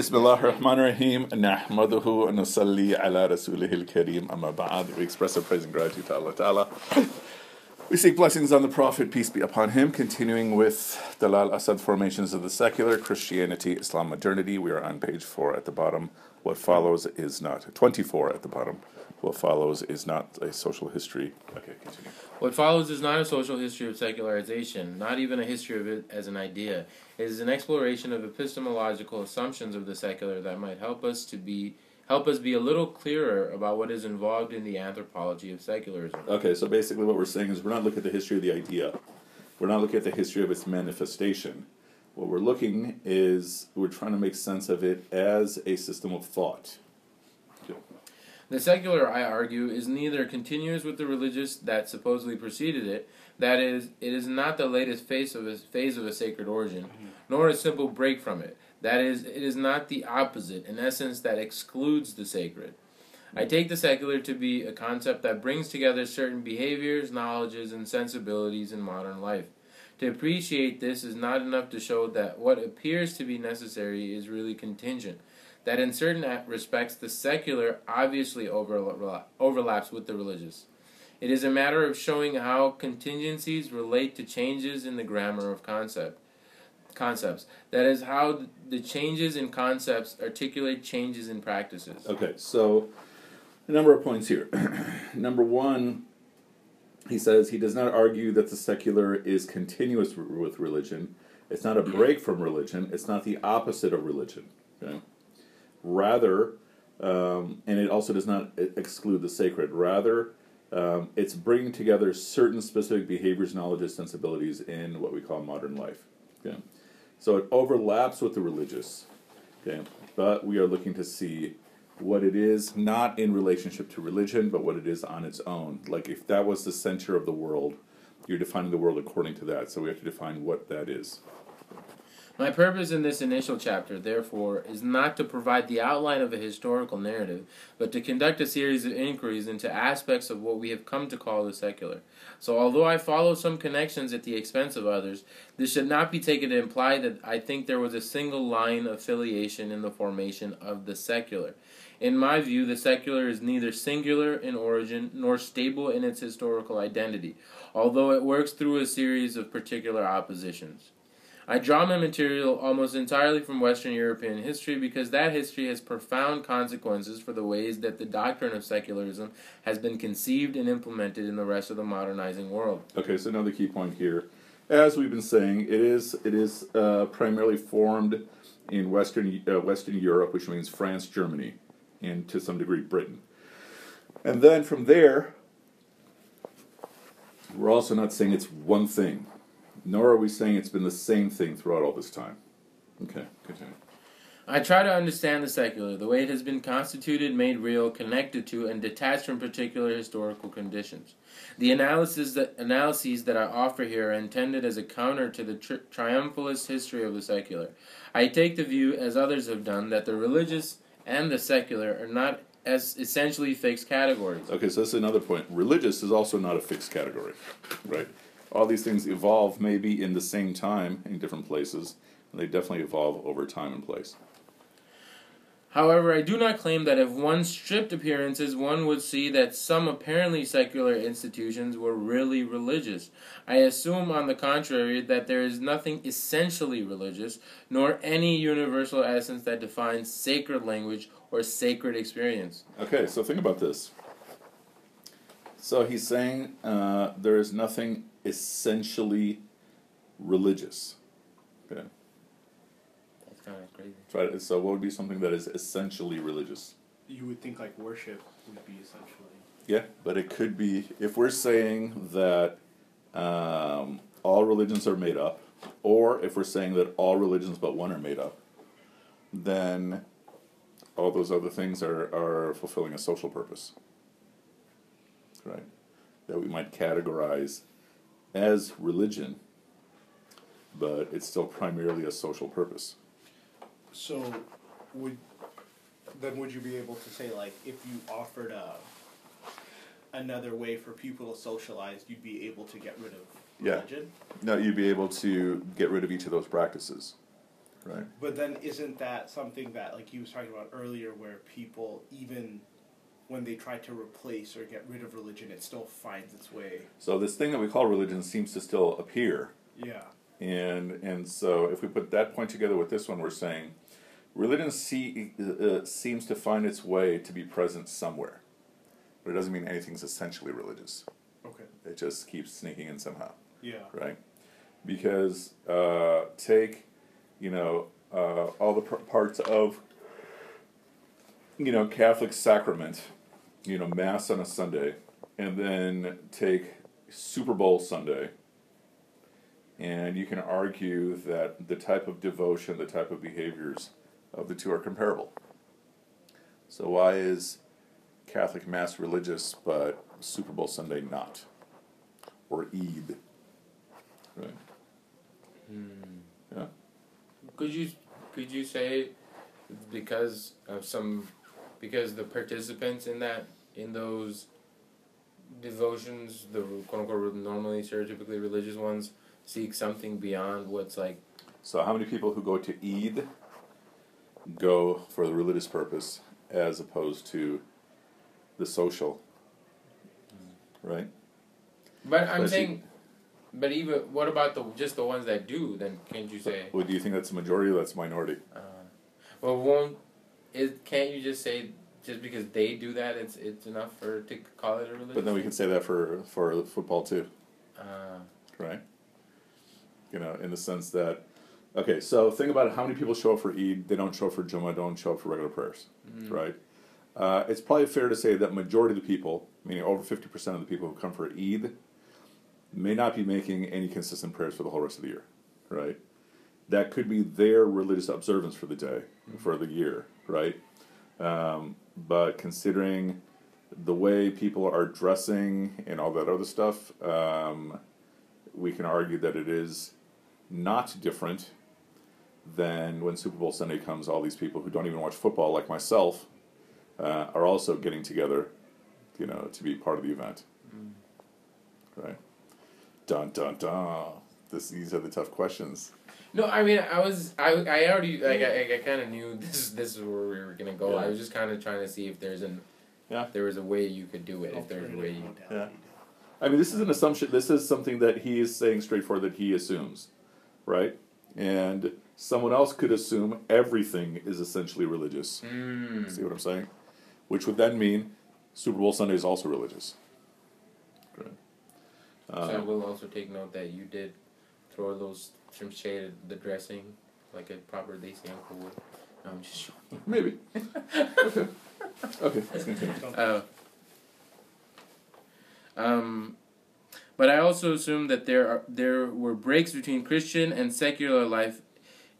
بسم الله الرحمن الرحيم نحمده ونصلي We express our praise and gratitude to Allah Ta'ala. We seek blessings on the Prophet, peace be upon him. Continuing with Talal Asad formations of the secular Christianity, Islam, modernity. We are on page 4 at the bottom. What follows is not. 24 at the bottom. What follows is not a social history. Okay, continue. What follows is not a social history of secularization, not even a history of it as an idea. It is an exploration of epistemological assumptions of the secular that might help us to be help us be a little clearer about what is involved in the anthropology of secularism. Okay, so basically what we're saying is we're not looking at the history of the idea. We're not looking at the history of its manifestation. What we're looking is we're trying to make sense of it as a system of thought. The secular, I argue, is neither continuous with the religious that supposedly preceded it, that is, it is not the latest phase of a, phase of a sacred origin, mm-hmm. nor a simple break from it. That is, it is not the opposite, in essence, that excludes the sacred. I take the secular to be a concept that brings together certain behaviors, knowledges, and sensibilities in modern life. To appreciate this is not enough to show that what appears to be necessary is really contingent that in certain respects the secular obviously overla- overlaps with the religious. It is a matter of showing how contingencies relate to changes in the grammar of concept concepts. That is how the changes in concepts articulate changes in practices. Okay, so a number of points here. Number one, he says he does not argue that the secular is continuous with religion. It's not a break from religion. It's not the opposite of religion. Okay? Rather, um, and it also does not exclude the sacred. Rather, um, it's bringing together certain specific behaviors, knowledges, sensibilities in what we call modern life. Okay? So it overlaps with the religious. Okay? But we are looking to see what it is, not in relationship to religion, but what it is on its own. Like if that was the center of the world, you're defining the world according to that. So we have to define what that is. My purpose in this initial chapter, therefore, is not to provide the outline of a historical narrative, but to conduct a series of inquiries into aspects of what we have come to call the secular. So, although I follow some connections at the expense of others, this should not be taken to imply that I think there was a single line of affiliation in the formation of the secular. In my view, the secular is neither singular in origin nor stable in its historical identity, although it works through a series of particular oppositions. I draw my material almost entirely from Western European history because that history has profound consequences for the ways that the doctrine of secularism has been conceived and implemented in the rest of the modernizing world. Okay, so another key point here. As we've been saying, it is it is uh, primarily formed in Western uh, Western Europe, which means France, Germany, and to some degree Britain. And then from there, we're also not saying it's one thing nor are we saying it's been the same thing throughout all this time. Okay, continue. I try to understand the secular, the way it has been constituted, made real, connected to, and detached from particular historical conditions. The analysis that, analyses that I offer here are intended as a counter to the tri- triumphalist history of the secular. I take the view, as others have done, that the religious and the secular are not as essentially fixed categories. Okay, so that's another point. Religious is also not a fixed category, right? All these things evolve maybe in the same time in different places. And they definitely evolve over time and place. However, I do not claim that if one stripped appearances, one would see that some apparently secular institutions were really religious. I assume, on the contrary, that there is nothing essentially religious, nor any universal essence that defines sacred language or sacred experience. Okay, so think about this. So he's saying uh, there is nothing essentially religious. Okay. That's kind of crazy. Right. So, what would be something that is essentially religious? You would think like worship would be essentially. Yeah, but it could be if we're saying that um, all religions are made up, or if we're saying that all religions but one are made up, then all those other things are, are fulfilling a social purpose. Right? That we might categorize as religion, but it's still primarily a social purpose. So, would then would you be able to say like if you offered a another way for people to socialize, you'd be able to get rid of religion? Yeah. No, you'd be able to get rid of each of those practices, Right. But then isn't that something that like you was talking about earlier where people even when they try to replace or get rid of religion it still finds its way. So this thing that we call religion seems to still appear. Yeah. And and so if we put that point together with this one, we're saying religion see, uh, seems to find its way to be present somewhere, but it doesn't mean anything's essentially religious. Okay. It just keeps sneaking in somehow, Yeah. right? Because uh, take, you know, uh, all the parts of, you know, Catholic sacrament, you know, Mass on a Sunday, and then take Super Bowl Sunday and you can argue that the type of devotion, the type of behaviors of the two are comparable. So why is Catholic Mass religious but Super Bowl Sunday not? Or Eid? Right. Hmm. Yeah. Could you could you say because of some because the participants in that in those devotions, the quote unquote normally stereotypically religious ones, seek something beyond what's like So how many people who go to Eid go for the religious purpose as opposed to the social? Right? But I'm saying but even what about the just the ones that do, then can't you say Well, do you think that's a majority or that's minority? uh, well won't is can't you just say just because they do that it's it's enough for to call it a religion? But then we can say that for for football too. uh, right? You know, in the sense that, okay, so think about it, how many people show up for Eid, they don't show up for Jummah, don't show up for regular prayers, mm, right? Uh, it's probably fair to say that majority of the people, meaning over 50% of the people who come for Eid, may not be making any consistent prayers for the whole rest of the year, right? That could be their religious observance for the day, for the year, right? Um, but considering the way people are dressing and all that other stuff, um, we can argue that it is not different than when Super Bowl Sunday comes. All these people who don't even watch football, like myself, uh, are also getting together, you know, to be part of the event. Right? Dun dun dun. This, these are the tough questions. No, I mean, I was, I, I already, like, I, I kind of knew this, this is where we were gonna go. I was just kind of trying to see if there's an, Yeah. there was a way you could do it. If there's a way you, Modality. I mean, this is an assumption. This is something that he is saying straightforward that he assumes, right? And someone else could assume everything is essentially religious. mm, See what I'm saying? Which would then mean Super Bowl Sunday is also religious. Right. so I Uh, will also take note that you did throw those some shade at the dressing, like a proper desi uncle would. No, I'm just maybe. okay. Okay. Let's continue. Uh, um, but I also assume that there are there were breaks between Christian and secular life,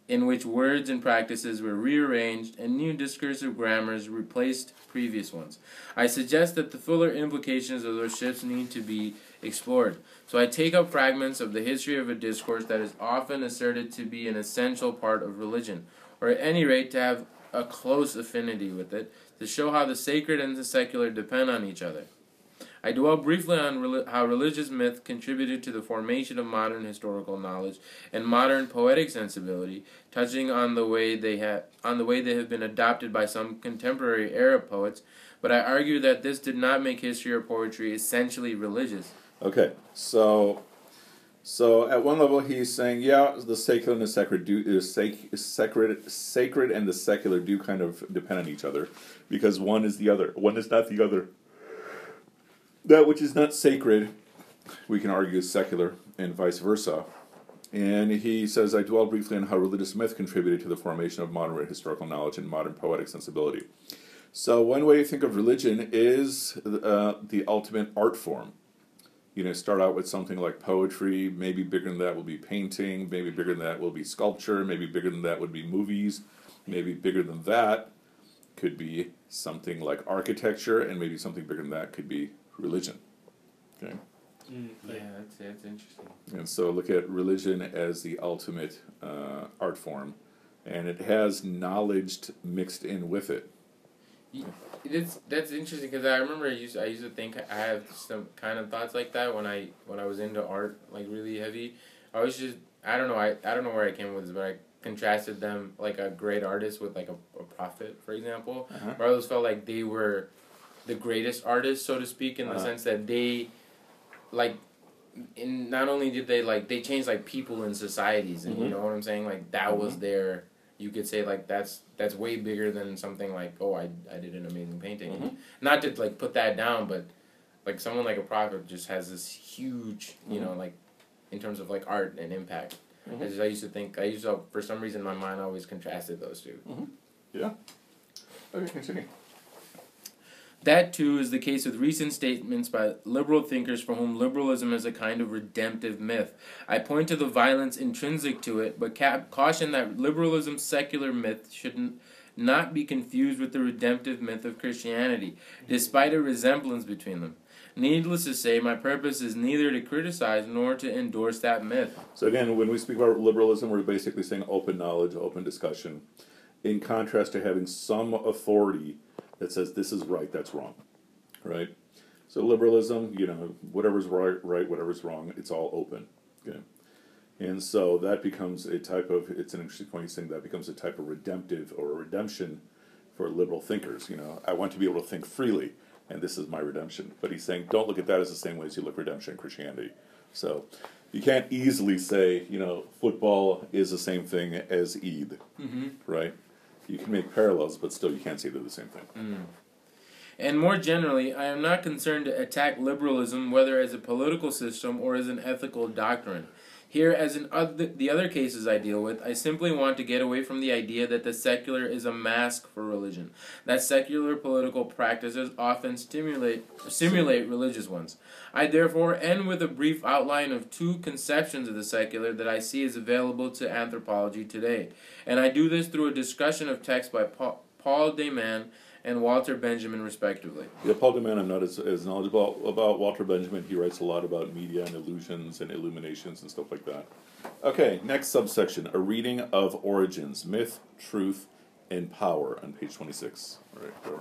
in which words and practices were rearranged and new discursive grammars replaced previous ones. I suggest that the fuller implications of those shifts need to be explored. So I take up fragments of the history of a discourse that is often asserted to be an essential part of religion, or at any rate to have a close affinity with it, to show how the sacred and the secular depend on each other. I dwell briefly on how religious myth contributed to the formation of modern historical knowledge and modern poetic sensibility, touching on the way they have on the way they have been adopted by some contemporary Arab poets. But I argue that this did not make history or poetry essentially religious. Okay. So, so at one level, he's saying, yeah, the secular and the sacred do is sac- sacred, sacred and the secular do kind of depend on each other, because one is the other. One is not the other. That which is not sacred, we can argue is secular, and vice versa. And he says, I dwell briefly on how religious myth contributed to the formation of modern historical knowledge and modern poetic sensibility. So, one way to think of religion is uh, the ultimate art form. You know, start out with something like poetry, maybe bigger than that will be painting, maybe bigger than that will be sculpture, maybe bigger than that would be movies, maybe bigger than that could be something like architecture, and maybe something bigger than that could be religion. Okay? Mm, Yeah, that's that's interesting. And so look at religion as the ultimate uh, art form, and it has knowledge mixed in with it. It's that's interesting because I remember I used I used to think I have some kind of thoughts like that when I when I was into art like really heavy. I was just I don't know I, I don't know where I came with this, but I contrasted them like a great artist with like a, a prophet, for example. Uh-huh. Where I always felt like they were the greatest artists, so to speak, in the Uh-huh. sense that they like in not only did they like they changed like people in societies and you Mhm. know what I'm saying? Like that was Mhm. their you could say like that's that's way bigger than something like oh I, I did an amazing painting Mhm. not to like put that down but like someone like a prophet just has this huge you Mhm. know like in terms of like art and impact Mhm. I, just, I used to think I used to for some reason my mind always contrasted those two yeah Okay, continue. That too is the case with recent statements by liberal thinkers for whom liberalism is a kind of redemptive myth. I point to the violence intrinsic to it, but ca- caution that liberalism's secular myth should not be confused with the redemptive myth of Christianity, despite a resemblance between them. Needless to say, my purpose is neither to criticize nor to endorse that myth. So again, when we speak about liberalism, we're basically saying open knowledge, open discussion, in contrast to having some authority that says this is right, that's wrong, right? So liberalism, you know, whatever's right, right, whatever's wrong, it's all open. Okay, and so that becomes a type of. It's an interesting point. He's saying that becomes a type of redemptive or a redemption for liberal thinkers. You know, I want to be able to think freely, and this is my redemption. But he's saying don't look at that as the same way as you look redemption in Christianity. So you can't easily say, you know, football is the same thing as Eid, Mm-hmm. right? You can make parallels, but still you can't say they're the same thing. Mm. And more generally, I am not concerned to attack liberalism whether as a political system or as an ethical doctrine. Here, as in other, the other cases I deal with, I simply want to get away from the idea that the secular is a mask for religion, that secular political practices often stimulate simulate religious ones. I therefore end with a brief outline of two conceptions of the secular that I see as available to anthropology today, and I do this through a discussion of texts by Paul, Paul de Man and Walter Benjamin, respectively. Yeah, Paul de Man, I'm not as, as knowledgeable about Walter Benjamin. He writes a lot about media and illusions and illuminations and stuff like that. Okay, next subsection a reading of origins, myth, truth, and power on page 26. All right, go.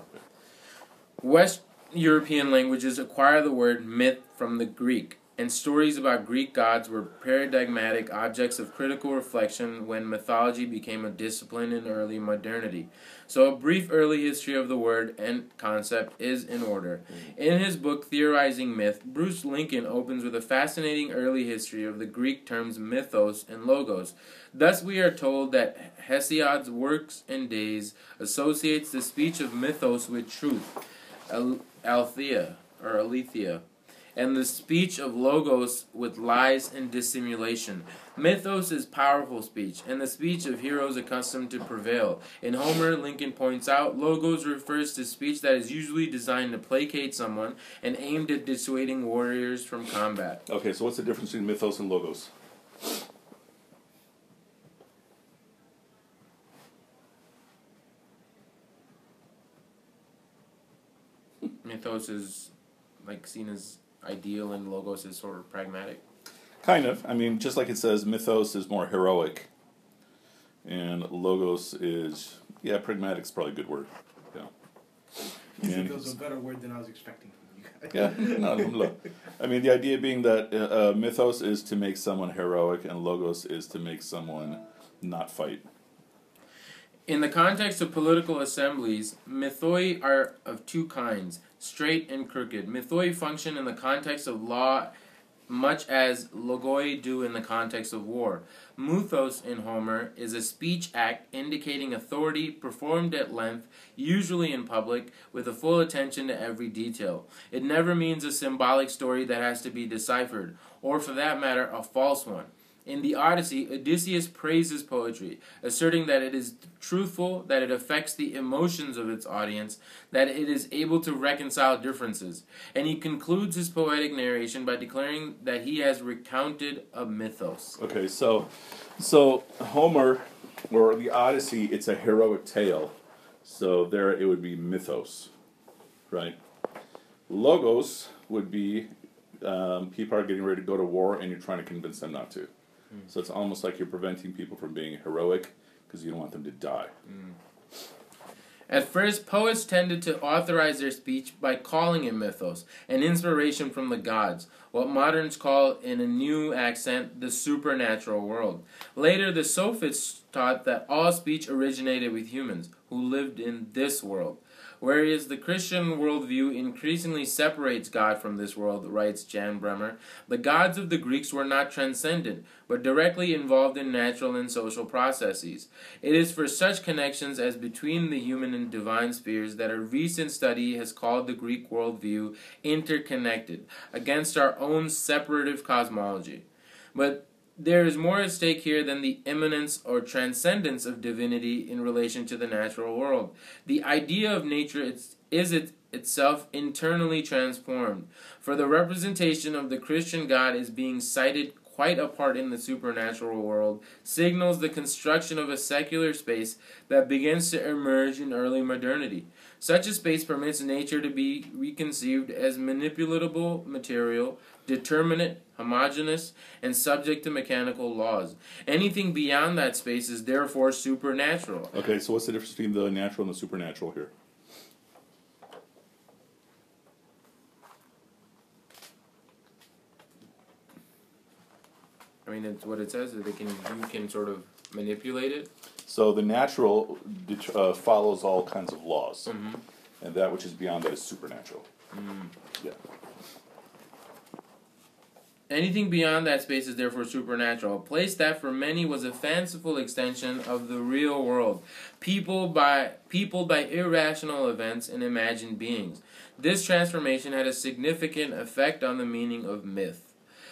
West European languages acquire the word myth from the Greek, and stories about Greek gods were paradigmatic objects of critical reflection when mythology became a discipline in early modernity. So, a brief early history of the word and concept is in order. Hmm. In his book Theorizing Myth, Bruce Lincoln opens with a fascinating early history of the Greek terms mythos and logos. Thus, we are told that Hesiod's Works and Days associates the speech of mythos with truth. Al- Althea or Alethea, and the speech of Logos with lies and dissimulation. Mythos is powerful speech, and the speech of heroes accustomed to prevail. In Homer, Lincoln points out, Logos refers to speech that is usually designed to placate someone and aimed at dissuading warriors from combat. Okay, so what's the difference between mythos and logos? Mythos is like seen as ideal, and Logos is sort of pragmatic. Kind of. I mean, just like it says, mythos is more heroic, and logos is, yeah, pragmatic is probably a good word. Yeah. And- That was a better word than I was expecting from you guys. Yeah, no, alhamdulillah. I mean, the idea being that uh, uh, mythos is to make someone heroic, and logos is to make someone not fight. In the context of political assemblies, mythoi are of two kinds, straight and crooked. Mythoi function in the context of law much as logoi do in the context of war. Muthos in Homer is a speech act indicating authority performed at length, usually in public, with a full attention to every detail. It never means a symbolic story that has to be deciphered, or for that matter, a false one. In the Odyssey, Odysseus praises poetry, asserting that it is truthful, that it affects the emotions of its audience, that it is able to reconcile differences. And he concludes his poetic narration by declaring that he has recounted a mythos. Okay, so, so Homer, or the Odyssey, it's a heroic tale. So there, it would be mythos, right? Logos would be um, people are getting ready to go to war, and you're trying to convince them not to. So it's almost like you're preventing people from being heroic because you don't want them to die. Mm. At first, poets tended to authorize their speech by calling it mythos, an inspiration from the gods, what moderns call, in a new accent, the supernatural world. Later, the sophists taught that all speech originated with humans, who lived in this world. Whereas the Christian worldview increasingly separates God from this world, writes Jan Bremmer, the gods of the Greeks were not transcendent, but directly involved in natural and social processes. It is for such connections as between the human and divine spheres that a recent study has called the Greek worldview interconnected, against our own separative cosmology. But there is more at stake here than the immanence or transcendence of divinity in relation to the natural world. The idea of nature is, is it itself internally transformed, for the representation of the Christian God is being cited quite apart in the supernatural world, signals the construction of a secular space that begins to emerge in early modernity. Such a space permits nature to be reconceived as manipulatable material, determinate, homogeneous, and subject to mechanical laws. Anything beyond that space is therefore supernatural. Okay, so what's the difference between the natural and the supernatural here? I mean, it's what it says that they can you can sort of manipulate it. So the natural det- uh, follows all kinds of laws, Mm-hmm. and that which is beyond that is supernatural. Yeah. Anything beyond that space is therefore supernatural, a place that for many was a fanciful extension of the real world, peopled by peopled by irrational events and imagined beings. This transformation had a significant effect on the meaning of myth.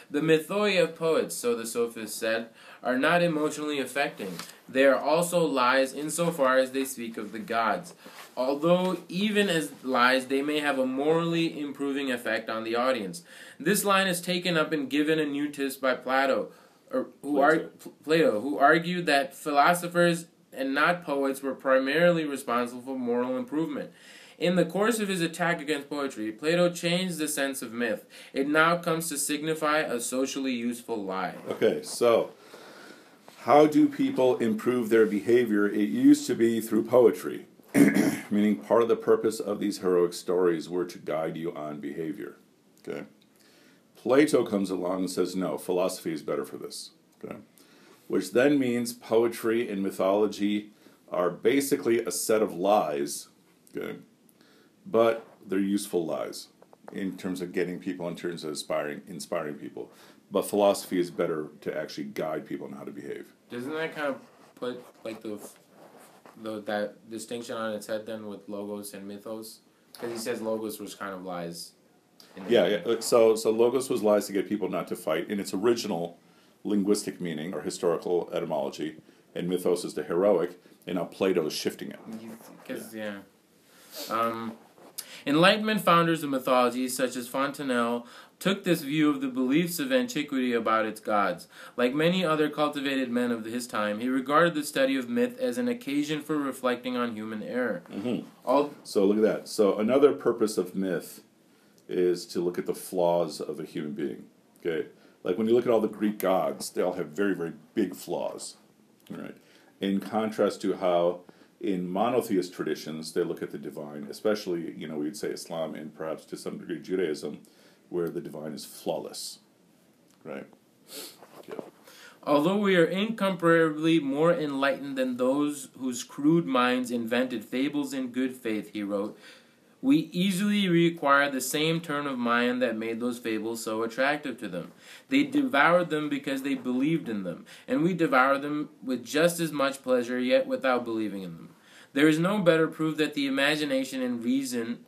The mythoi of poets, so the sophists said, are not emotionally affecting. They are also lies insofar as they speak of the gods. Although, even as lies, they may have a morally improving effect on the audience. This line is taken up and given a new twist by Plato, or who Plato. Pl- Plato, who argued that philosophers and not poets were primarily responsible for moral improvement. In the course of his attack against poetry, Plato changed the sense of myth. It now comes to signify a socially useful lie. Okay, so how do people improve their behavior? It used to be through poetry, meaning part of the purpose of these heroic stories were to guide you on behavior. Okay, Plato comes along and says, no, philosophy is better for this. Okay, which then means poetry and mythology are basically a set of lies. Okay, but they're useful lies in terms of getting people, in terms of inspiring, inspiring people. But philosophy is better to actually guide people on how to behave. Doesn't that kind of put like the, the that distinction on its head then with logos and mythos? Because he says logos was kind of lies. Yeah, yeah. So, so logos was lies to get people not to fight in its original linguistic meaning or historical etymology, and mythos is the heroic. And now Plato is shifting it. Because yeah. Um, Enlightenment founders of mythology, such as Fontenelle, took this view of the beliefs of antiquity about its gods. Like many other cultivated men of his time, he regarded the study of myth as an occasion for reflecting on human error. Mm-hmm. All So look at that. So another purpose of myth is to look at the flaws of a human being. Okay, like when you look at all the Greek gods, they all have very very big flaws. All right. In contrast to how in monotheist traditions they look at the divine, especially you know we'd say Islam and perhaps to some degree Judaism, where the divine is flawless. Right. Yeah. Although we are incomparably more enlightened than those whose crude minds invented fables in good faith, he wrote, we easily require the same turn of mind that made those fables so attractive to them. They devoured them because they believed in them, and we devour them with just as much pleasure, yet without believing in them. There is no better proof that the imagination and reason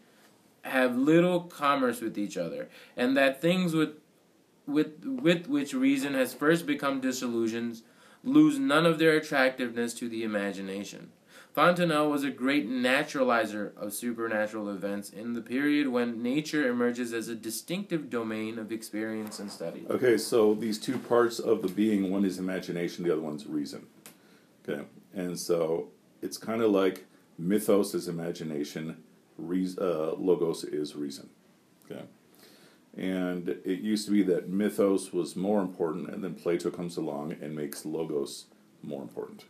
have little commerce with each other, and that things with with with which reason has first become disillusions lose none of their attractiveness to the imagination. Fontenelle was a great naturalizer of supernatural events in the period when nature emerges as a distinctive domain of experience and study. Okay, so these two parts of the being, one is imagination, the other one's reason. Okay, and so it's kind of like mythos is imagination, reas uh, logos is reason. Okay, and it used to be that mythos was more important, and then Plato comes along and makes logos more important.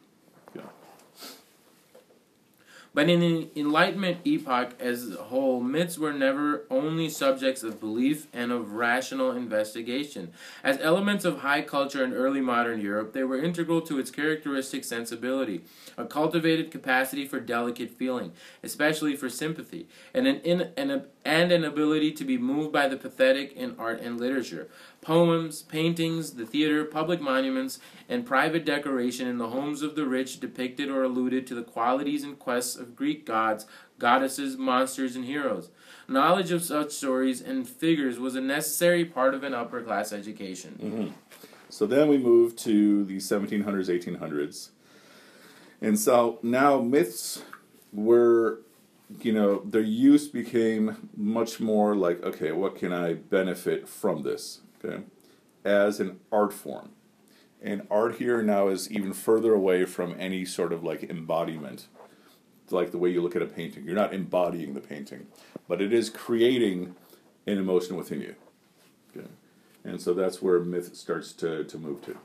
But in the Enlightenment epoch as a whole, myths were never only subjects of belief and of rational investigation. As elements of high culture in early modern Europe, they were integral to its characteristic sensibility, a cultivated capacity for delicate feeling, especially for sympathy, and an, in, an, and an ability to be moved by the pathetic in art and literature. Poems, paintings, the theater, public monuments, and private decoration in the homes of the rich depicted or alluded to the qualities and quests of Greek gods, goddesses, monsters, and heroes. Knowledge of such stories and figures was a necessary part of an upper class education. Mm-hmm. So then we move to the 1700s, 1800s. And so now myths were, you know, their use became much more like, okay, what can I benefit from this? okay, as an art form. And art here now is even further away from any sort of like embodiment, like the way you look at a painting. You're not embodying the painting, but it is creating an emotion within you. Okay. And so that's where myth starts to, to move to.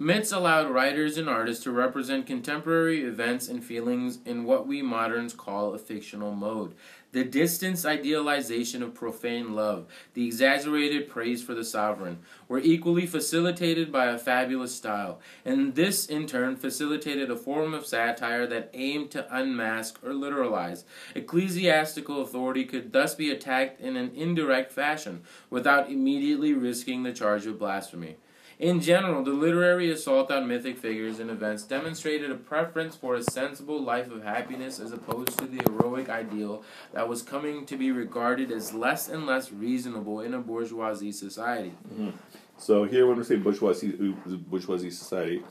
Myths allowed writers and artists to represent contemporary events and feelings in what we moderns call a fictional mode. The distant idealization of profane love, the exaggerated praise for the sovereign, were equally facilitated by a fabulous style, and this in turn facilitated a form of satire that aimed to unmask or literalize. Ecclesiastical authority could thus be attacked in an indirect fashion, without immediately risking the charge of blasphemy. In general, the literary assault on mythic figures and events demonstrated a preference for a sensible life of happiness as opposed to the heroic ideal that was coming to be regarded as less and less reasonable in a bourgeoisie society. Mm-hmm. So here, when we say bourgeoisie, bourgeoisie society,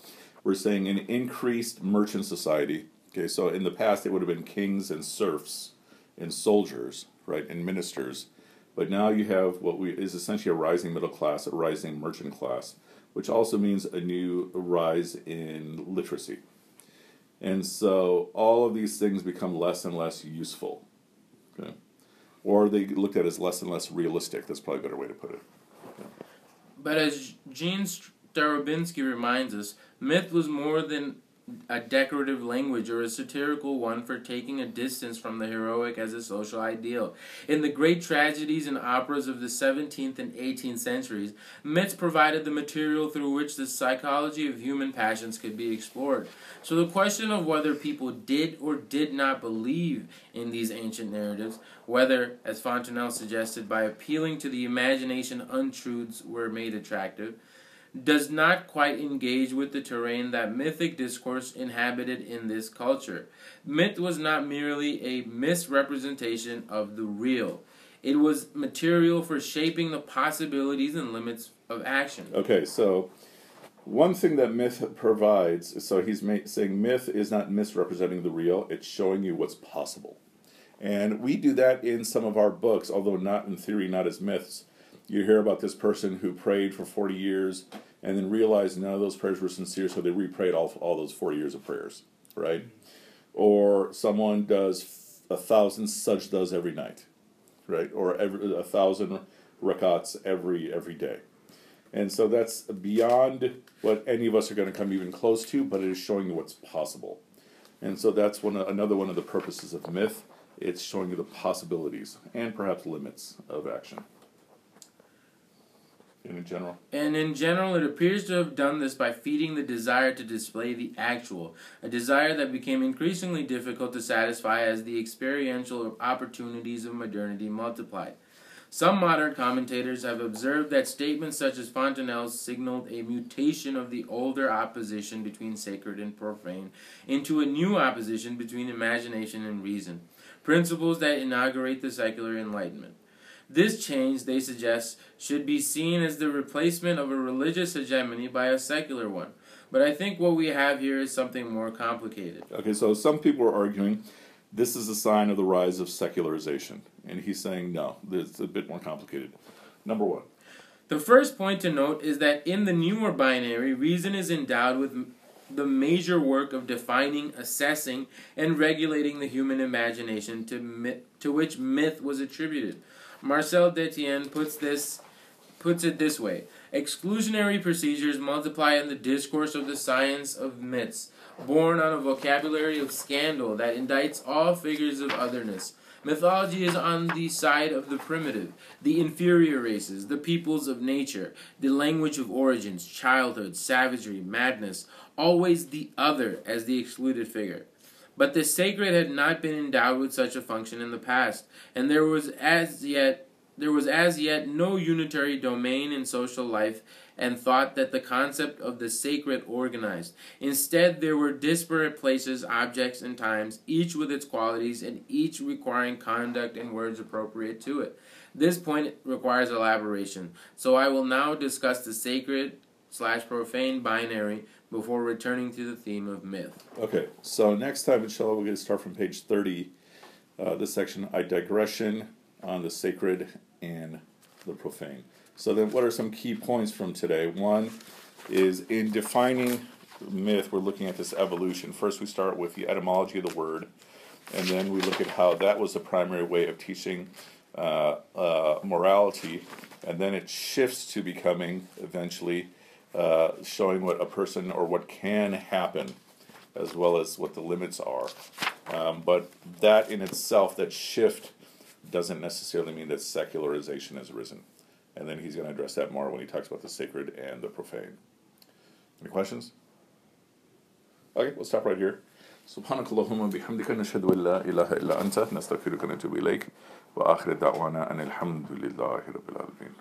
we're saying an increased merchant society. Okay, so in the past it would have been kings and serfs and soldiers, right, and ministers. But now you have what we is essentially a rising middle class, a rising merchant class which also means a new rise in literacy. And so all of these things become less and less useful. Okay? Or they looked at as less and less realistic. That's probably a better way to put it. Okay. But as Jean Starobinski reminds us, myth was more than a decorative language or a satirical one for taking a distance from the heroic as a social ideal. In the great tragedies and operas of the 17th and 18th centuries, myths provided the material through which the psychology of human passions could be explored. So the question of whether people did or did not believe in these ancient narratives, whether, as Fontenelle suggested, by appealing to the imagination untruths were made attractive, does not quite engage with the terrain that mythic discourse inhabited in this culture. Myth was not merely a misrepresentation of the real. It was material for shaping the possibilities and limits of action. Okay, so one thing that myth provides, so he's ma- saying myth is not misrepresenting the real, it's showing you what's possible. And we do that in some of our books, although not in theory, not as myths you hear about this person who prayed for 40 years and then realized none of those prayers were sincere, so they reprayed all, all those 40 years of prayers, right? Or someone does a thousand sajdas every night, right? Or every, a thousand rakats every every day. And so that's beyond what any of us are going to come even close to, but it is showing you what's possible. And so that's one another one of the purposes of myth. It's showing you the possibilities and perhaps limits of action in general. And in general, it appears to have done this by feeding the desire to display the actual, a desire that became increasingly difficult to satisfy as the experiential opportunities of modernity multiplied. Some modern commentators have observed that statements such as Fontenelle's signaled a mutation of the older opposition between sacred and profane into a new opposition between imagination and reason, principles that inaugurate the secular enlightenment. This change, they suggest, should be seen as the replacement of a religious hegemony by a secular one. But I think what we have here is something more complicated. Okay, so some people are arguing this is a sign of the rise of secularization. And he's saying no, it's a bit more complicated. Number one. The first point to note is that in the newer binary, reason is endowed with the major work of defining, assessing, and regulating the human imagination to, myth, to which myth was attributed. Marcel Detienne puts this puts it this way: exclusionary procedures multiply in the discourse of the science of myths, born on a vocabulary of scandal that indicts all figures of otherness. Mythology is on the side of the primitive, the inferior races, the peoples of nature, the language of origins, childhood, savagery, madness, always the other as the excluded figure. But the sacred had not been endowed with such a function in the past, and there was as yet there was as yet no unitary domain in social life and thought that the concept of the sacred organized. Instead, there were disparate places, objects, and times, each with its qualities and each requiring conduct and words appropriate to it. This point requires elaboration, so I will now discuss the sacred slash profane binary before returning to the theme of myth. Okay, so next time, inshallah, we're going to start from page 30. Uh, this section, I digression on the sacred and the profane. So then, what are some key points from today? One is in defining myth, we're looking at this evolution. First, we start with the etymology of the word, and then we look at how that was the primary way of teaching uh, uh, morality, and then it shifts to becoming eventually uh, showing what a person or what can happen, as well as what the limits are. Um, but that in itself, that shift, doesn't necessarily mean that secularization has arisen. And then he's going to address that more when he talks about the sacred and the profane. Any questions? Okay, we'll stop right here. سبحانك اللهم وبحمدك نشهد أن لا إله إلا أنت نستغفرك ونتوب إليك وآخر دعوانا أن الحمد لله رب العالمين